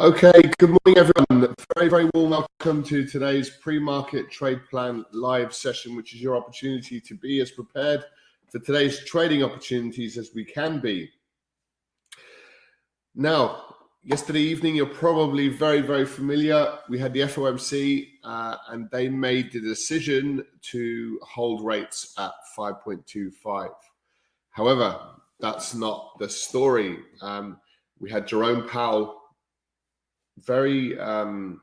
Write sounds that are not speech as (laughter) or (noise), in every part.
Okay, good morning, everyone. Very, very warm welcome to today's pre-market trade plan live session, which is your opportunity to be as prepared for today's trading opportunities as we can be. Now, yesterday evening, you're probably very, very familiar. We had the FOMC, uh, and they made the decision to hold rates at 5.25. However, that's not the story. Um, we had Jerome Powell very um,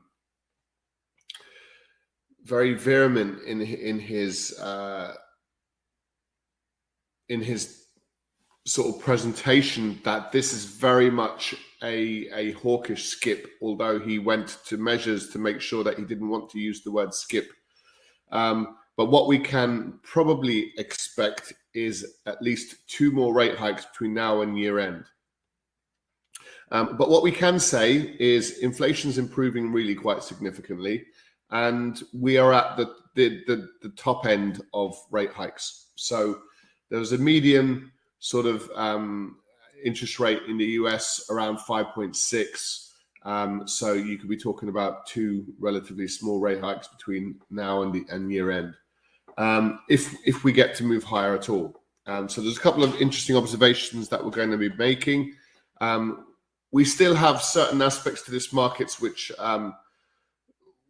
very vehement in in his uh, in his sort of presentation that this is very much a a hawkish skip, although he went to measures to make sure that he didn't want to use the word skip. Um, but what we can probably expect is at least two more rate hikes between now and year end. Um, but what we can say is inflation is improving really quite significantly, and we are at the, the, the, the top end of rate hikes. So there's a median sort of um, interest rate in the US around 5.6. Um, so you could be talking about two relatively small rate hikes between now and the and year end, um, if if we get to move higher at all. Um, so there's a couple of interesting observations that we're going to be making. We still have certain aspects to this markets which um,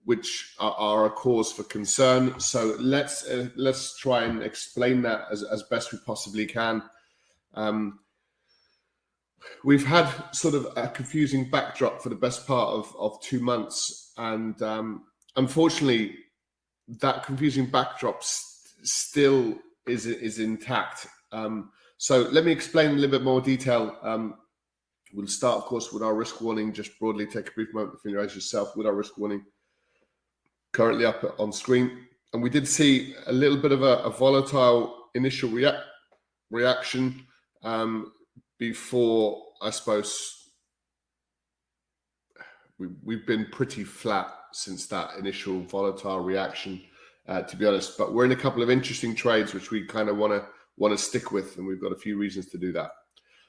which are, are, a cause for concern. So let's uh, let's try and explain that as, as best we possibly can. Um, we've had sort of a confusing backdrop for the best part of, of two months, and um, unfortunately, that confusing backdrop st- still is is intact. Um, so let me explain a little bit more detail um, We'll start, of course, with our risk warning. Just broadly take a brief moment to familiarize yourself with our risk warning currently up on screen. And we did see a little bit of a, a volatile initial rea- reaction um, before, I suppose, we, we've been pretty flat since that initial volatile reaction, uh, to be honest. But we're in a couple of interesting trades which we kind of want to want to stick with, and we've got a few reasons to do that.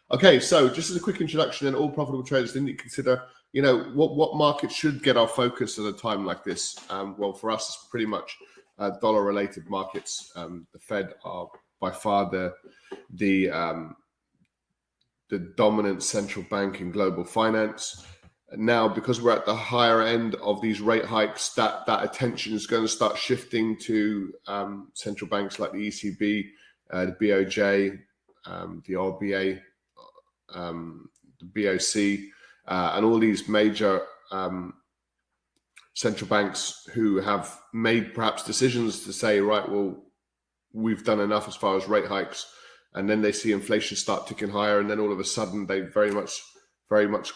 Okay, so just as a quick introduction, and all profitable traders didn't consider, you know, what what market should get our focus at a time like this? Um, well, for us, it's pretty much uh, dollar-related markets. Um, the Fed are by far the the um, the dominant central bank in global finance. Now, because we're at the higher end of these rate hikes, that that attention is going to start shifting to um, central banks like the ECB, uh, the BOJ, um, the RBA, um, the BOC, uh, and all these major um, central banks who have made perhaps decisions to say, right, well, we've done enough as far as rate hikes, and then they see inflation start ticking higher, and then all of a sudden they very much, very much,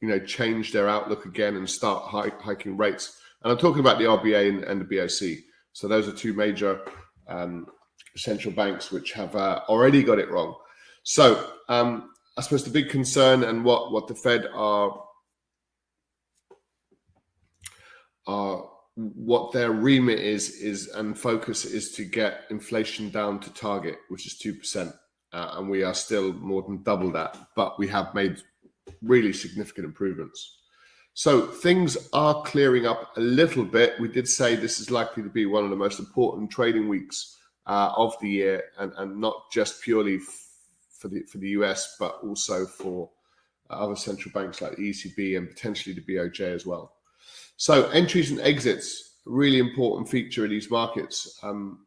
you know, change their outlook again and start hiking rates. And I'm talking about the RBA and, and the BOC. So those are two major um, central banks which have uh, already got it wrong. So um, I suppose the big concern and what what the Fed are are what their remit is is and focus is to get inflation down to target, which is two percent, uh, and we are still more than double that, but we have made really significant improvements. So things are clearing up a little bit. We did say this is likely to be one of the most important trading weeks uh, of the year, and, and not just purely for the for the US, but also for other central banks like the ECB and potentially the BOJ as well. So entries and exits, really important feature in these markets. Um,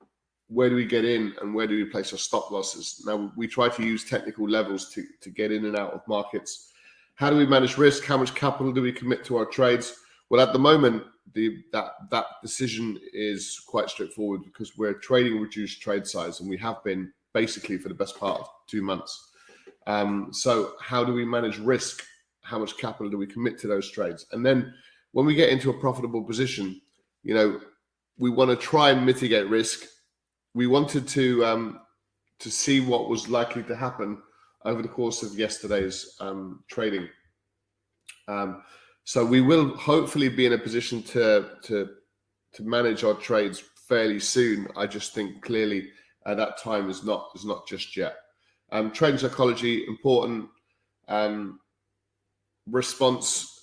where do we get in and where do we place our stop losses? Now we try to use technical levels to, to get in and out of markets. How do we manage risk? How much capital do we commit to our trades? Well, at the moment, the, that that decision is quite straightforward because we're trading reduced trade size, and we have been basically for the best part of two months. Um, so, how do we manage risk? how much capital do we commit to those trades? And then when we get into a profitable position, you know, we want to try and mitigate risk. We wanted to um, to see what was likely to happen over the course of yesterday's um, trading. Um, so we will hopefully be in a position to to to manage our trades fairly soon. I just think clearly at that time is not is not just yet. Um, trading psychology important. Um, response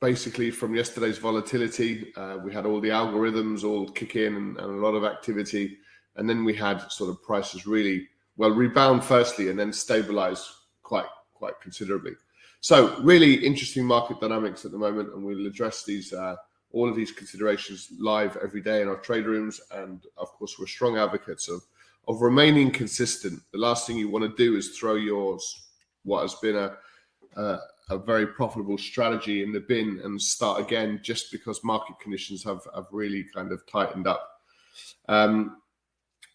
basically from yesterday's volatility. Uh, we had all the algorithms all kick in and, and, a lot of activity, and then we had sort of prices really well rebound firstly and then stabilize quite quite considerably. So really interesting market dynamics at the moment, and we'll address these uh, all of these considerations live every day in our trade rooms. And of course, we're strong advocates of of remaining consistent. The last thing you want to do is throw yours what has been a a, a very profitable strategy in the bin and start again just because market conditions have have really kind of tightened up. Um,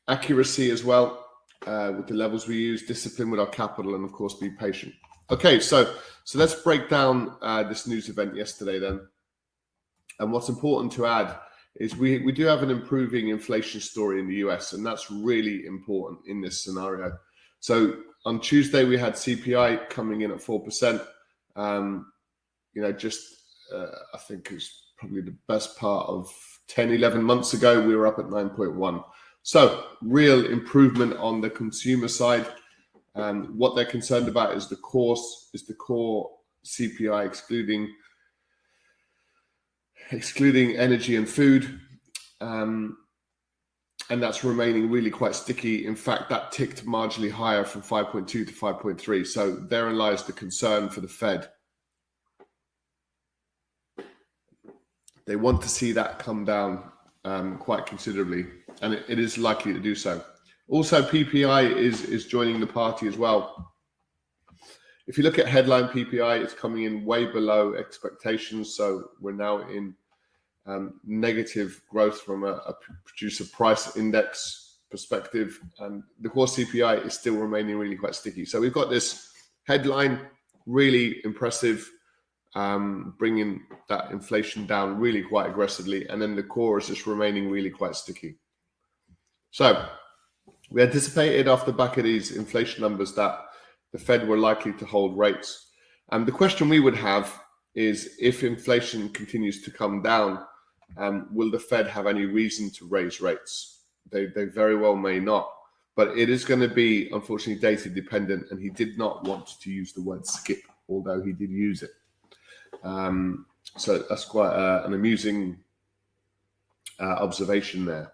accuracy as well uh, with the levels we use, discipline with our capital, and of course, be patient. Okay, so so let's break down uh, this news event yesterday then. And what's important to add is we we do have an improving inflation story in the US, and that's really important in this scenario. So on Tuesday we had CPI coming in at four percent. Um, you know, just uh, I think it's probably the best part of 10, 11 months ago we were up at 9.1. So, real improvement on the consumer side. And what they're concerned about is the course, is the core CPI excluding excluding energy and food. Um, and that's remaining really quite sticky. In fact, that ticked marginally higher from 5.2 to 5.3. So therein lies the concern for the Fed. They want to see that come down um, quite considerably, and it, it is likely to do so. Also, PPI is is joining the party as well. If you look at headline PPI, it's coming in way below expectations. So we're now in um, negative growth from a, a, producer price index perspective, and the core CPI is still remaining really quite sticky. So we've got this headline really impressive um, bringing that inflation down really quite aggressively, and then the core is just remaining really quite sticky. So we anticipated off the back of these inflation numbers that the Fed were likely to hold rates. And the question we would have is if inflation continues to come down, um, will the Fed have any reason to raise rates? They, they very well may not, but it is going to be unfortunately data dependent. And he did not want to use the word skip, although he did use it. Um, so that's quite uh, an amusing uh, observation there.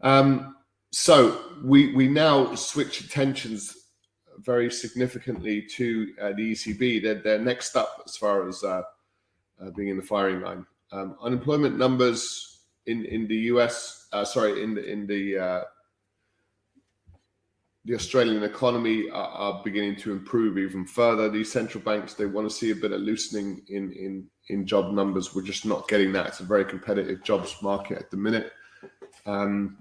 Um, so we we now switch attentions very significantly to uh, the ECB. They're, they're next up as far as uh, uh, being in the firing line. Um, unemployment numbers in in the US, uh, sorry, in the in the the Australian economy are, are, beginning to improve even further. These central banks they want to see a bit of loosening in in in job numbers. We're just not getting that. It's a very competitive jobs market at the minute. Um,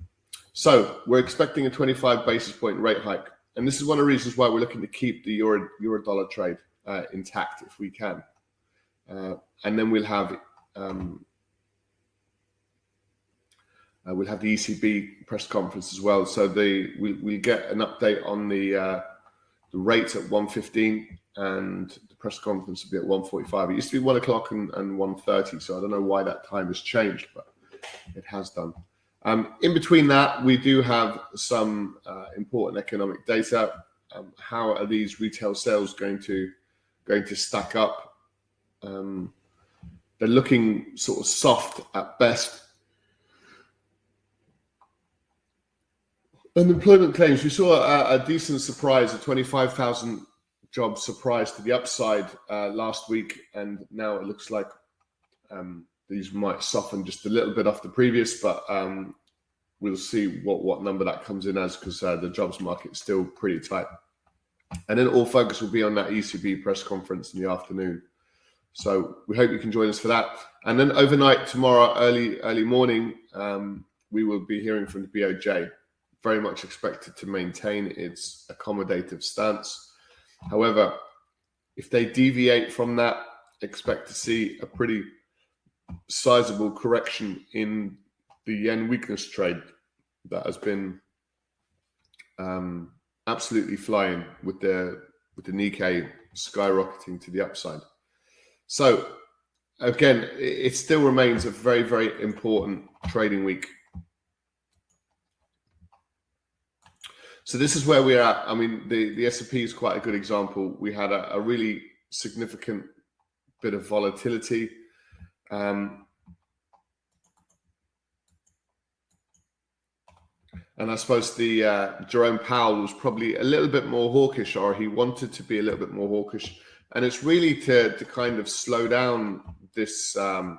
so we're expecting a 25 basis point rate hike, and this is one of the reasons why we're looking to keep the euro euro dollar trade uh, intact if we can, uh, and then we'll have um, uh, we'll have the ECB press conference as well. So the we we get an update on the uh, the rates at 1.15 and the press conference will be at 1.45. It used to be one o'clock and, and 1.30, so I don't know why that time has changed, but it has done. Um, in between that, we do have some uh, important economic data. Um, how are these retail sales going to going to stack up? Um, they're looking sort of soft at best Unemployment claims. We saw a, a decent surprise, a 25,000 job surprise to the upside uh, last week, and now it looks like um, these might soften just a little bit off the previous, but um, we'll see what, what number that comes in as because uh, the jobs market is still pretty tight. And then all focus will be on that ECB press conference in the afternoon. So we hope you can join us for that. And then overnight tomorrow, early early morning, um, we will be hearing from the BOJ very much expected to maintain its accommodative stance. However, if they deviate from that, expect to see a pretty sizable correction in the yen weakness trade that has been um, absolutely flying with the with the Nikkei skyrocketing to the upside. So again, it still remains a very very important trading week. So this is where we're at. I mean, the the S&P is quite a good example. We had a, a really significant bit of volatility. Um, and I suppose the uh, Jerome Powell was probably a little bit more hawkish, or he wanted to be a little bit more hawkish, and it's really to to kind of slow down this um,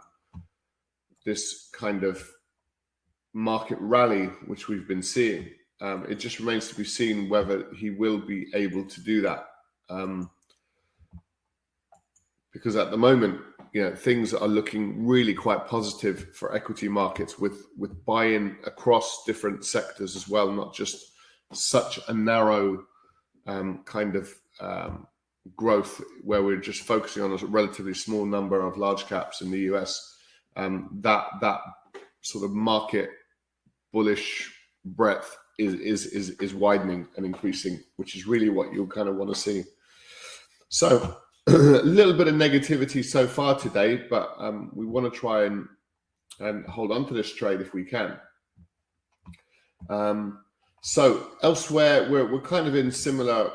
this kind of market rally which we've been seeing. Um, it just remains to be seen whether he will be able to do that. Um, because at the moment, you know, things are looking really quite positive for equity markets with with buy-in across different sectors as well, not just such a narrow um, kind of um, growth where we're just focusing on a relatively small number of large caps in the US. Um, that that sort of market bullish breadth is is is is widening and increasing, which is really what you kind of want to see. So a (clears throat) little bit of negativity so far today, but um, we want to try and and hold on to this trade if we can. Um, so elsewhere, we're we're kind of in similar.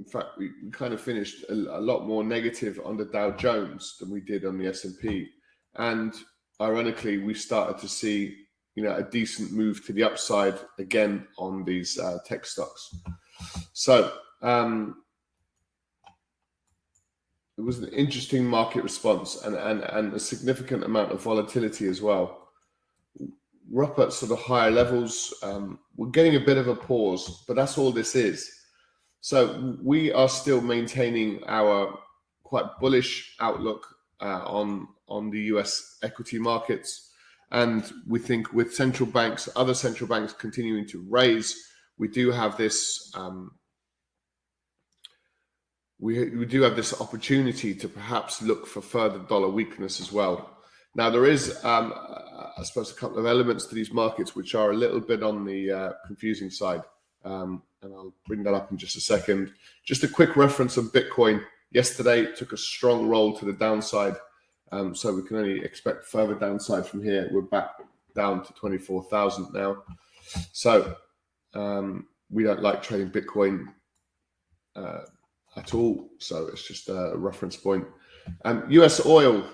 In fact, we kind of finished a, a lot more negative on the Dow Jones than we did on the S and P, and ironically, we started to see you know a decent move to the upside again on these uh, tech stocks. So. Um, it was an interesting market response and, and, and a significant amount of volatility as well. We're up at sort of higher levels. Um, we're getting a bit of a pause, but that's all this is. So we are still maintaining our quite bullish outlook uh, on on the U.S. equity markets, and we think with central banks, other central banks continuing to raise, we do have this um, we, we do have this opportunity to perhaps look for further dollar weakness as well. Now, there is, um, I suppose, a couple of elements to these markets which are a little bit on the uh, confusing side. Um, and I'll bring that up in just a second. Just a quick reference on Bitcoin. Yesterday took a strong roll to the downside. Um, so we can only expect further downside from here. We're back down to 24,000 now. So um, we don't like trading Bitcoin uh, at all. So it's just a reference point. Um, US oil.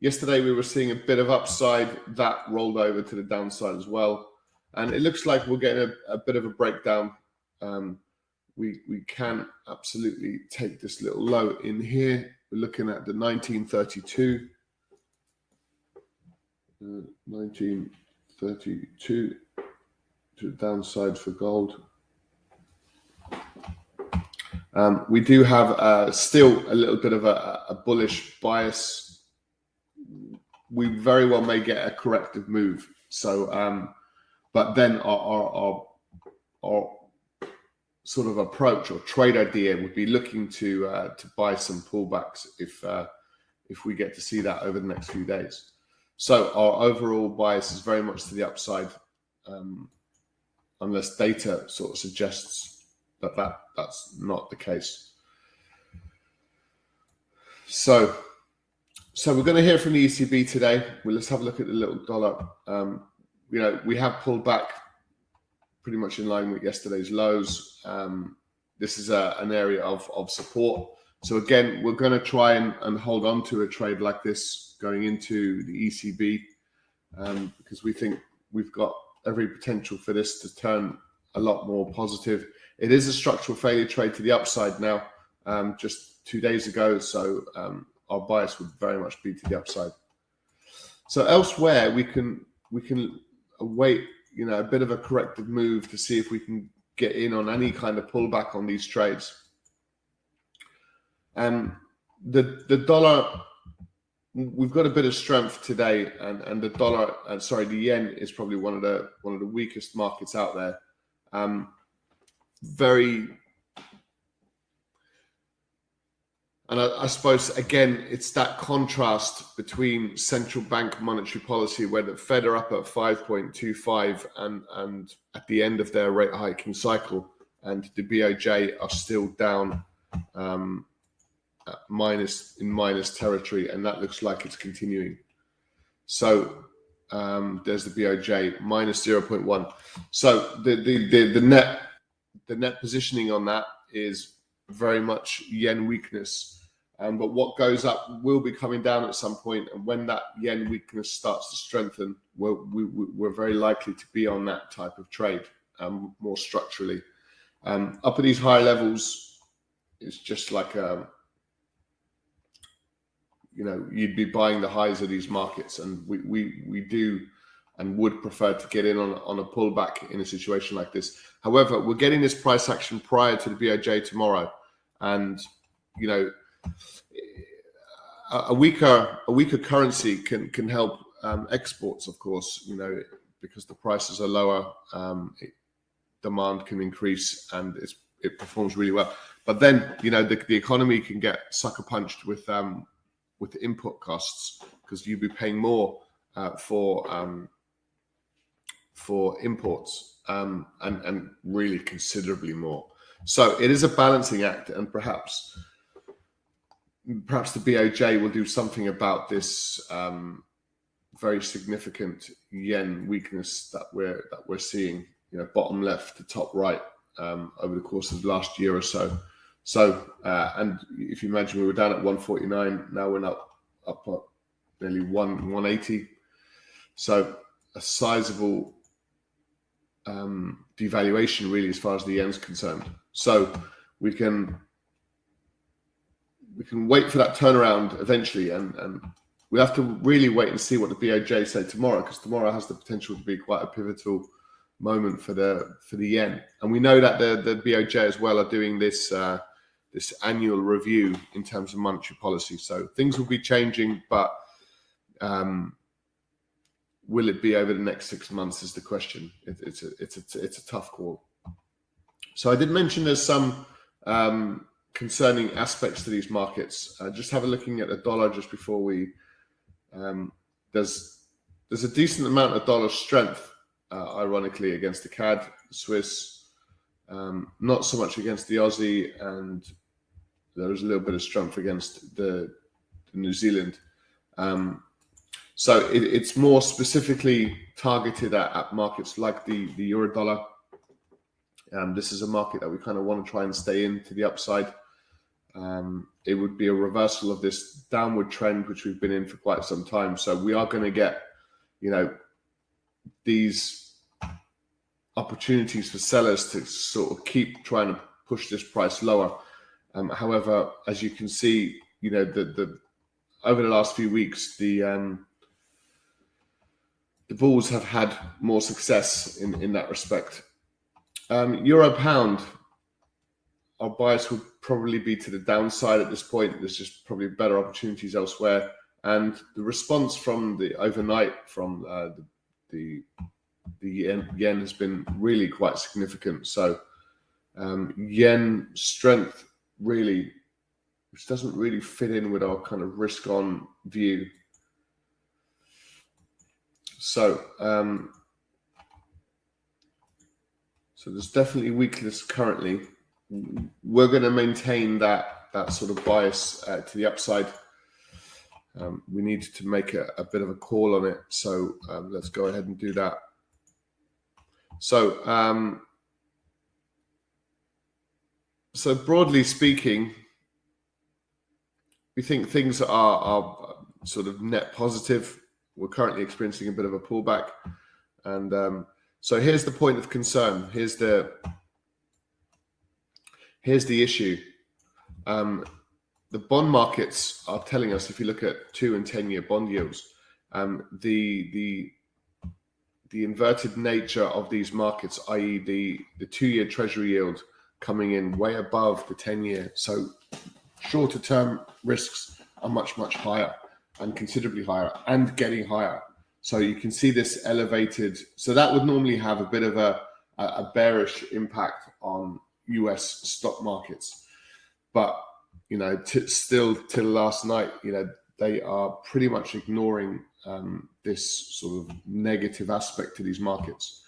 Yesterday we were seeing a bit of upside that rolled over to the downside as well, and it looks like we're getting a, a bit of a breakdown. Um, we we can absolutely take this little low in here. We're looking at the 1932. Uh, 1932 to the downside for gold. Um, we do have uh, still a little bit of a, a, bullish bias. We very well may get a corrective move. So, um, but then our, our, our, our, sort of approach or trade idea would be looking to uh, to buy some pullbacks if uh, if we get to see that over the next few days. So our overall bias is very much to the upside, um, unless data sort of suggests that that that's not the case. So, so we're going to hear from the ECB today. Well, let's have a look at the little dollar. Um, you know, we have pulled back pretty much in line with yesterday's lows. Um, this is a, an area of, of support. So again, we're going to try and, and hold on to a trade like this going into the ECB um, because we think we've got every potential for this to turn a lot more positive. It is a structural failure trade to the upside now, um, just two days ago. So um, our bias would very much be to the upside. So elsewhere, we can we can await you know a bit of a corrective move to see if we can get in on any kind of pullback on these trades. Um, the the dollar we've got a bit of strength today, and and the dollar, uh, sorry, the yen is probably one of the one of the weakest markets out there. Um, very and I, I, suppose again, it's that contrast between central bank monetary policy, where the Fed are up at 5.25 and and at the end of their rate hiking cycle, and the BOJ are still down um, minus in minus territory, and that looks like it's continuing. So um, there's the BOJ minus 0.1. So the, the the the net the net positioning on that is very much yen weakness um, but what goes up will be coming down at some point, and when that yen weakness starts to strengthen, we're, we, we're very likely to be on that type of trade um, more structurally. Um, up at these higher levels, it's just like a, um, you know, you'd be buying the highs of these markets, and we we we do and would prefer to get in on on a pullback in a situation like this. However, we're getting this price action prior to the BOJ tomorrow, and you know a weaker a weaker currency can can help um, exports, of course. You know, because the prices are lower, um, it, demand can increase and it performs really well. But then, you know, the, the economy can get sucker punched with um, with input costs because you'd be paying more uh, for um, for imports um, and and really considerably more. So it is a balancing act, and perhaps perhaps the BOJ will do something about this um, very significant yen weakness that we're that we're seeing. You know, bottom left to top right um, over the course of the last year or so. So, uh, and if you imagine we were down at 149, now we're up up nearly one 180. So, a sizable um, devaluation really as far as the yen's concerned. So, we can we can wait for that turnaround eventually, and and we have to really wait and see what the BOJ say tomorrow, because tomorrow has the potential to be quite a pivotal moment for the for the yen. And we know that the the BOJ as well are doing this uh, this annual review in terms of monetary policy. So things will be changing, but um, will it be over the next six months? Is the question. It, it's a it's a it's a tough call. So I did mention there's some um, concerning aspects to these markets. Uh, just have a looking at the dollar just before we. Um, there's there's a decent amount of dollar strength, uh, ironically, against the CAD, Swiss, um, not so much against the Aussie, and there is a little bit of strength against the, the New Zealand. Um, so it, it's more specifically targeted at, at, markets like the the euro dollar. Um, this is a market that we kind of want to try and stay in to the upside um, it would be a reversal of this downward trend which we've been in for quite some time. So we are going to get, you know, these opportunities for sellers to sort of keep trying to push this price lower. Um, however, as you can see, you know, the the over the last few weeks, the um, the bulls have had more success in in that respect. Um, Euro pound our bias would probably be to the downside at this point. There's just probably better opportunities elsewhere. And the response from the overnight from uh, the, the, the yen, has been really quite significant. So um, yen strength really, which doesn't really fit in with our kind of risk on view. So um, so there's definitely weakness currently we're going to maintain that that sort of bias uh, to the upside. Um, we need to make a, a, bit of a call on it, so um, let's go ahead and do that. So, um, so broadly speaking, we think things are, are sort of net positive. We're currently experiencing a bit of a pullback, and um, so here's the point of concern. Here's the Here's the issue. Um, the bond markets are telling us, if you look at two and ten year bond yields, um, the the the inverted nature of these markets, i.e., the the two year Treasury yield coming in way above the ten year, so shorter term risks are much much higher and considerably higher and getting higher. So you can see this elevated. So that would normally have a bit of a a bearish impact on US stock markets. But you know, t- still till last night, you know, they are pretty much ignoring um, this sort of negative aspect to these markets.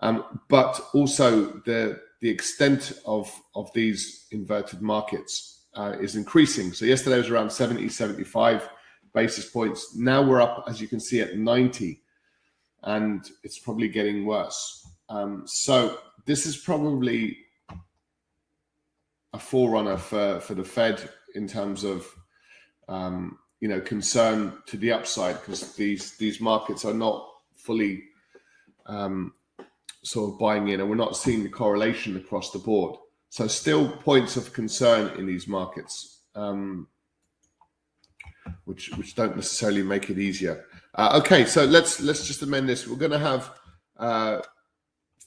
Um, but also the the extent of of these inverted markets uh, is increasing. So yesterday was around 70, 75 basis points. Now we're up, as you can see, at 90, and it's probably getting worse. Um, so this is probably a forerunner for for the Fed in terms of um, you know concern to the upside because these these markets are not fully um, sort of buying in, and we're not seeing the correlation across the board. So still points of concern in these markets, um, which which don't necessarily make it easier. Uh, okay, so let's let's just amend this. We're going to have uh,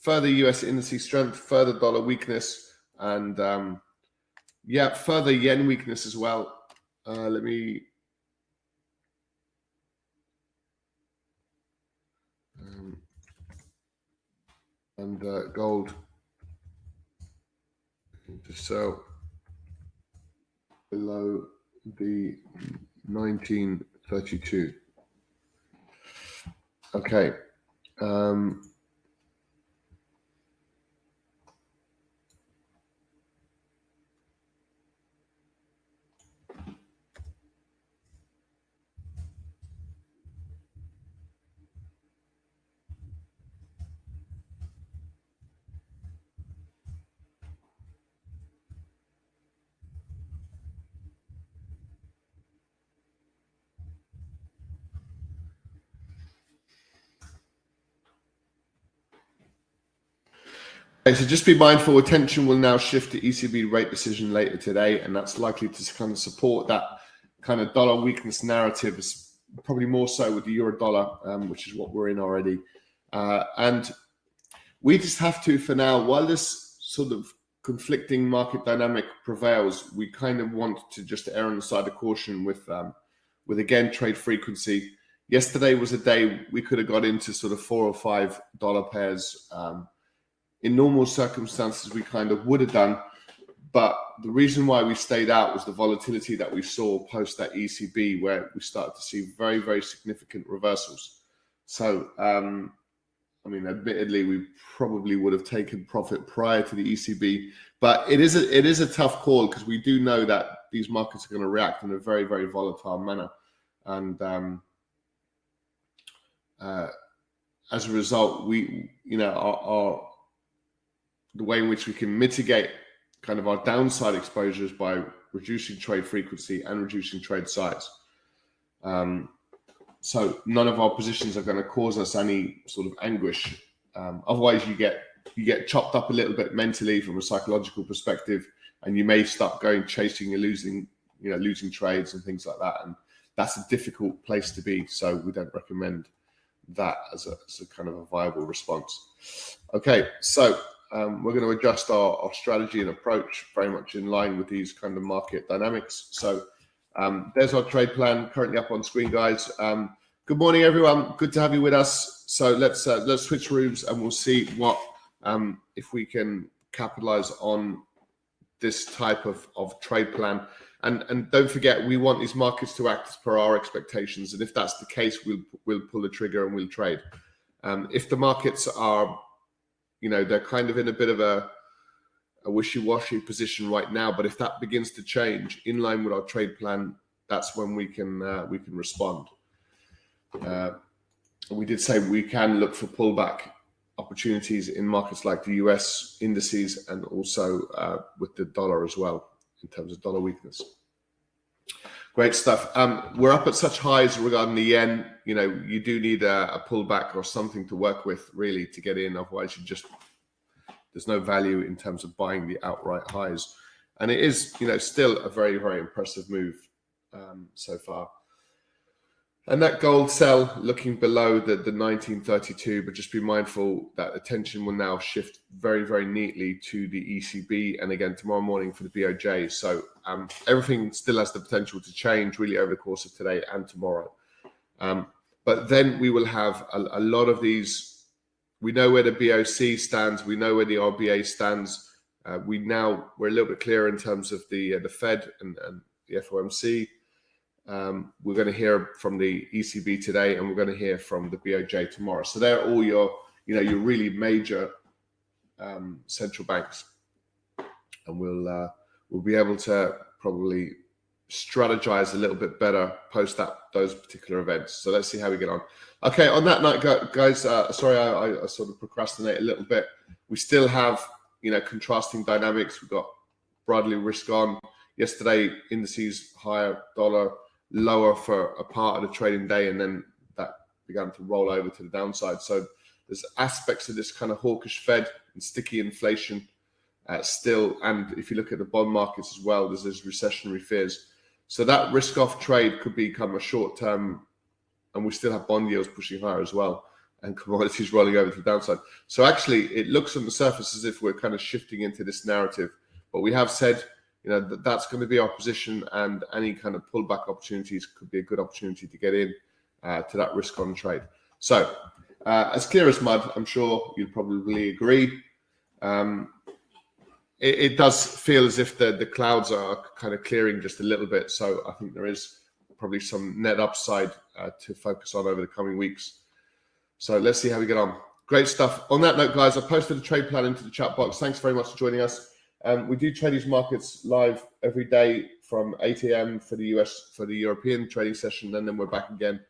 further US indices strength, further dollar weakness, and um, yeah, further yen weakness as well. Uh, let me and uh, gold to sell below the 1932. Okay. Um, Okay, so just be mindful. Attention will now shift to ECB rate decision later today, and that's likely to kind of support that kind of dollar weakness narrative. Probably more so with the euro dollar, um, which is what we're in already. Uh, and we just have to, for now, while this sort of conflicting market dynamic prevails, we kind of want to just err on the side of caution with, um, with again trade frequency. Yesterday was a day we could have got into sort of four or five dollar pairs. Um, in normal circumstances we kind of would have done. But the reason why we stayed out was the volatility that we saw post that ECB, where we started to see very, very significant reversals. So, um, I mean, admittedly, we probably would have taken profit prior to the ECB, but it is a it is a tough call because we do know that these markets are going to react in a very, very volatile manner, and um, uh, as a result, we you know our, our the way in which we can mitigate kind of our downside exposures by reducing trade frequency and reducing trade size. Um, so none of our positions are going to cause us any sort of anguish. Um, otherwise, you get you get chopped up a little bit mentally from a psychological perspective, and you may start going chasing and losing, you know, losing trades and things like that. And that's a difficult place to be. So we don't recommend that as a, as a kind of a viable response. Okay, so um, we're going to adjust our, our, strategy and approach very much in line with these kind of market dynamics. So um, there's our trade plan currently up on screen, guys. Um, good morning, everyone. Good to have you with us. So let's uh, let's switch rooms and we'll see what um, if we can capitalize on this type of, of trade plan. And and don't forget, we want these markets to act as per our expectations. And if that's the case, we'll we'll pull the trigger and we'll trade. Um, if the markets are you know they're kind of in a bit of a, a wishy-washy position right now. But if that begins to change in line with our trade plan, that's when we can uh, we can respond. Uh, we did say we can look for pullback opportunities in markets like the US indices and also uh, with the dollar as well in terms of dollar weakness. Great stuff. Um, we're up at such highs regarding the yen. You know, you do need a, a, pullback or something to work with really to get in. Otherwise, you just there's no value in terms of buying the outright highs. And it is, you know, still a very very impressive move um, so far. And that gold sell looking below the, the 1932, but just be mindful that attention will now shift very, very neatly to the ECB and again tomorrow morning for the BOJ. So um, everything still has the potential to change really over the course of today and tomorrow. Um, but then we will have a, a, lot of these. We know where the BOC stands, we know where the RBA stands. Uh, we now we're a little bit clearer in terms of the uh, the Fed and, and the FOMC. Um, we're going to hear from the ECB today, and we're going to hear from the BOJ tomorrow. So they're all your you know your really major um, central banks, and we'll uh, we'll be able to probably strategize a little bit better post that those particular events. So let's see how we get on. Okay, on that night, guys. Uh, sorry, I, I, sort of procrastinate a little bit. We still have you know contrasting dynamics. We've got broadly risk on. Yesterday, indices higher, dollar lower for a part of the trading day, and then that began to roll over to the downside. So there's aspects of this kind of hawkish Fed and sticky inflation uh, still. And if you look at the bond markets as well, there's those recessionary fears. So that risk off trade could become a short term, and we still have bond yields pushing higher as well, and (laughs) commodities rolling over to the downside. So actually, it looks on the surface as if we're kind of shifting into this narrative. But we have said, you know, that that's going to be our position, and any kind of pullback opportunities could be a good opportunity to get in uh, to that risk on trade. So, uh, as clear as mud, I'm sure you'd probably agree. Um, it, it, does feel as if the, the clouds are kind of clearing just a little bit. So I think there is probably some net upside uh, to focus on over the coming weeks. So let's see how we get on. Great stuff. On that note, guys, I posted a trade plan into the chat box. Thanks very much for joining us. Um, we do trade these markets live every day from 8 a.m. for the US for the European trading session, and then we're back again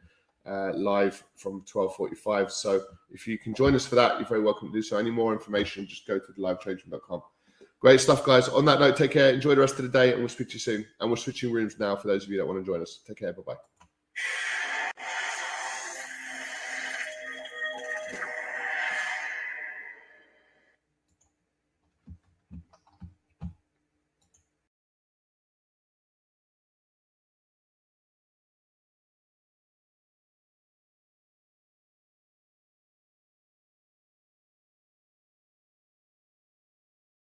uh, live from 12:45. So if you can join us for that, you're very welcome to do so. Any more information, just go to livetraderoom.com. Great stuff, guys. On that note, take care. Enjoy the rest of the day, and we'll speak to you soon. And we're switching rooms now for those of you that want to join us. Take care. Bye bye.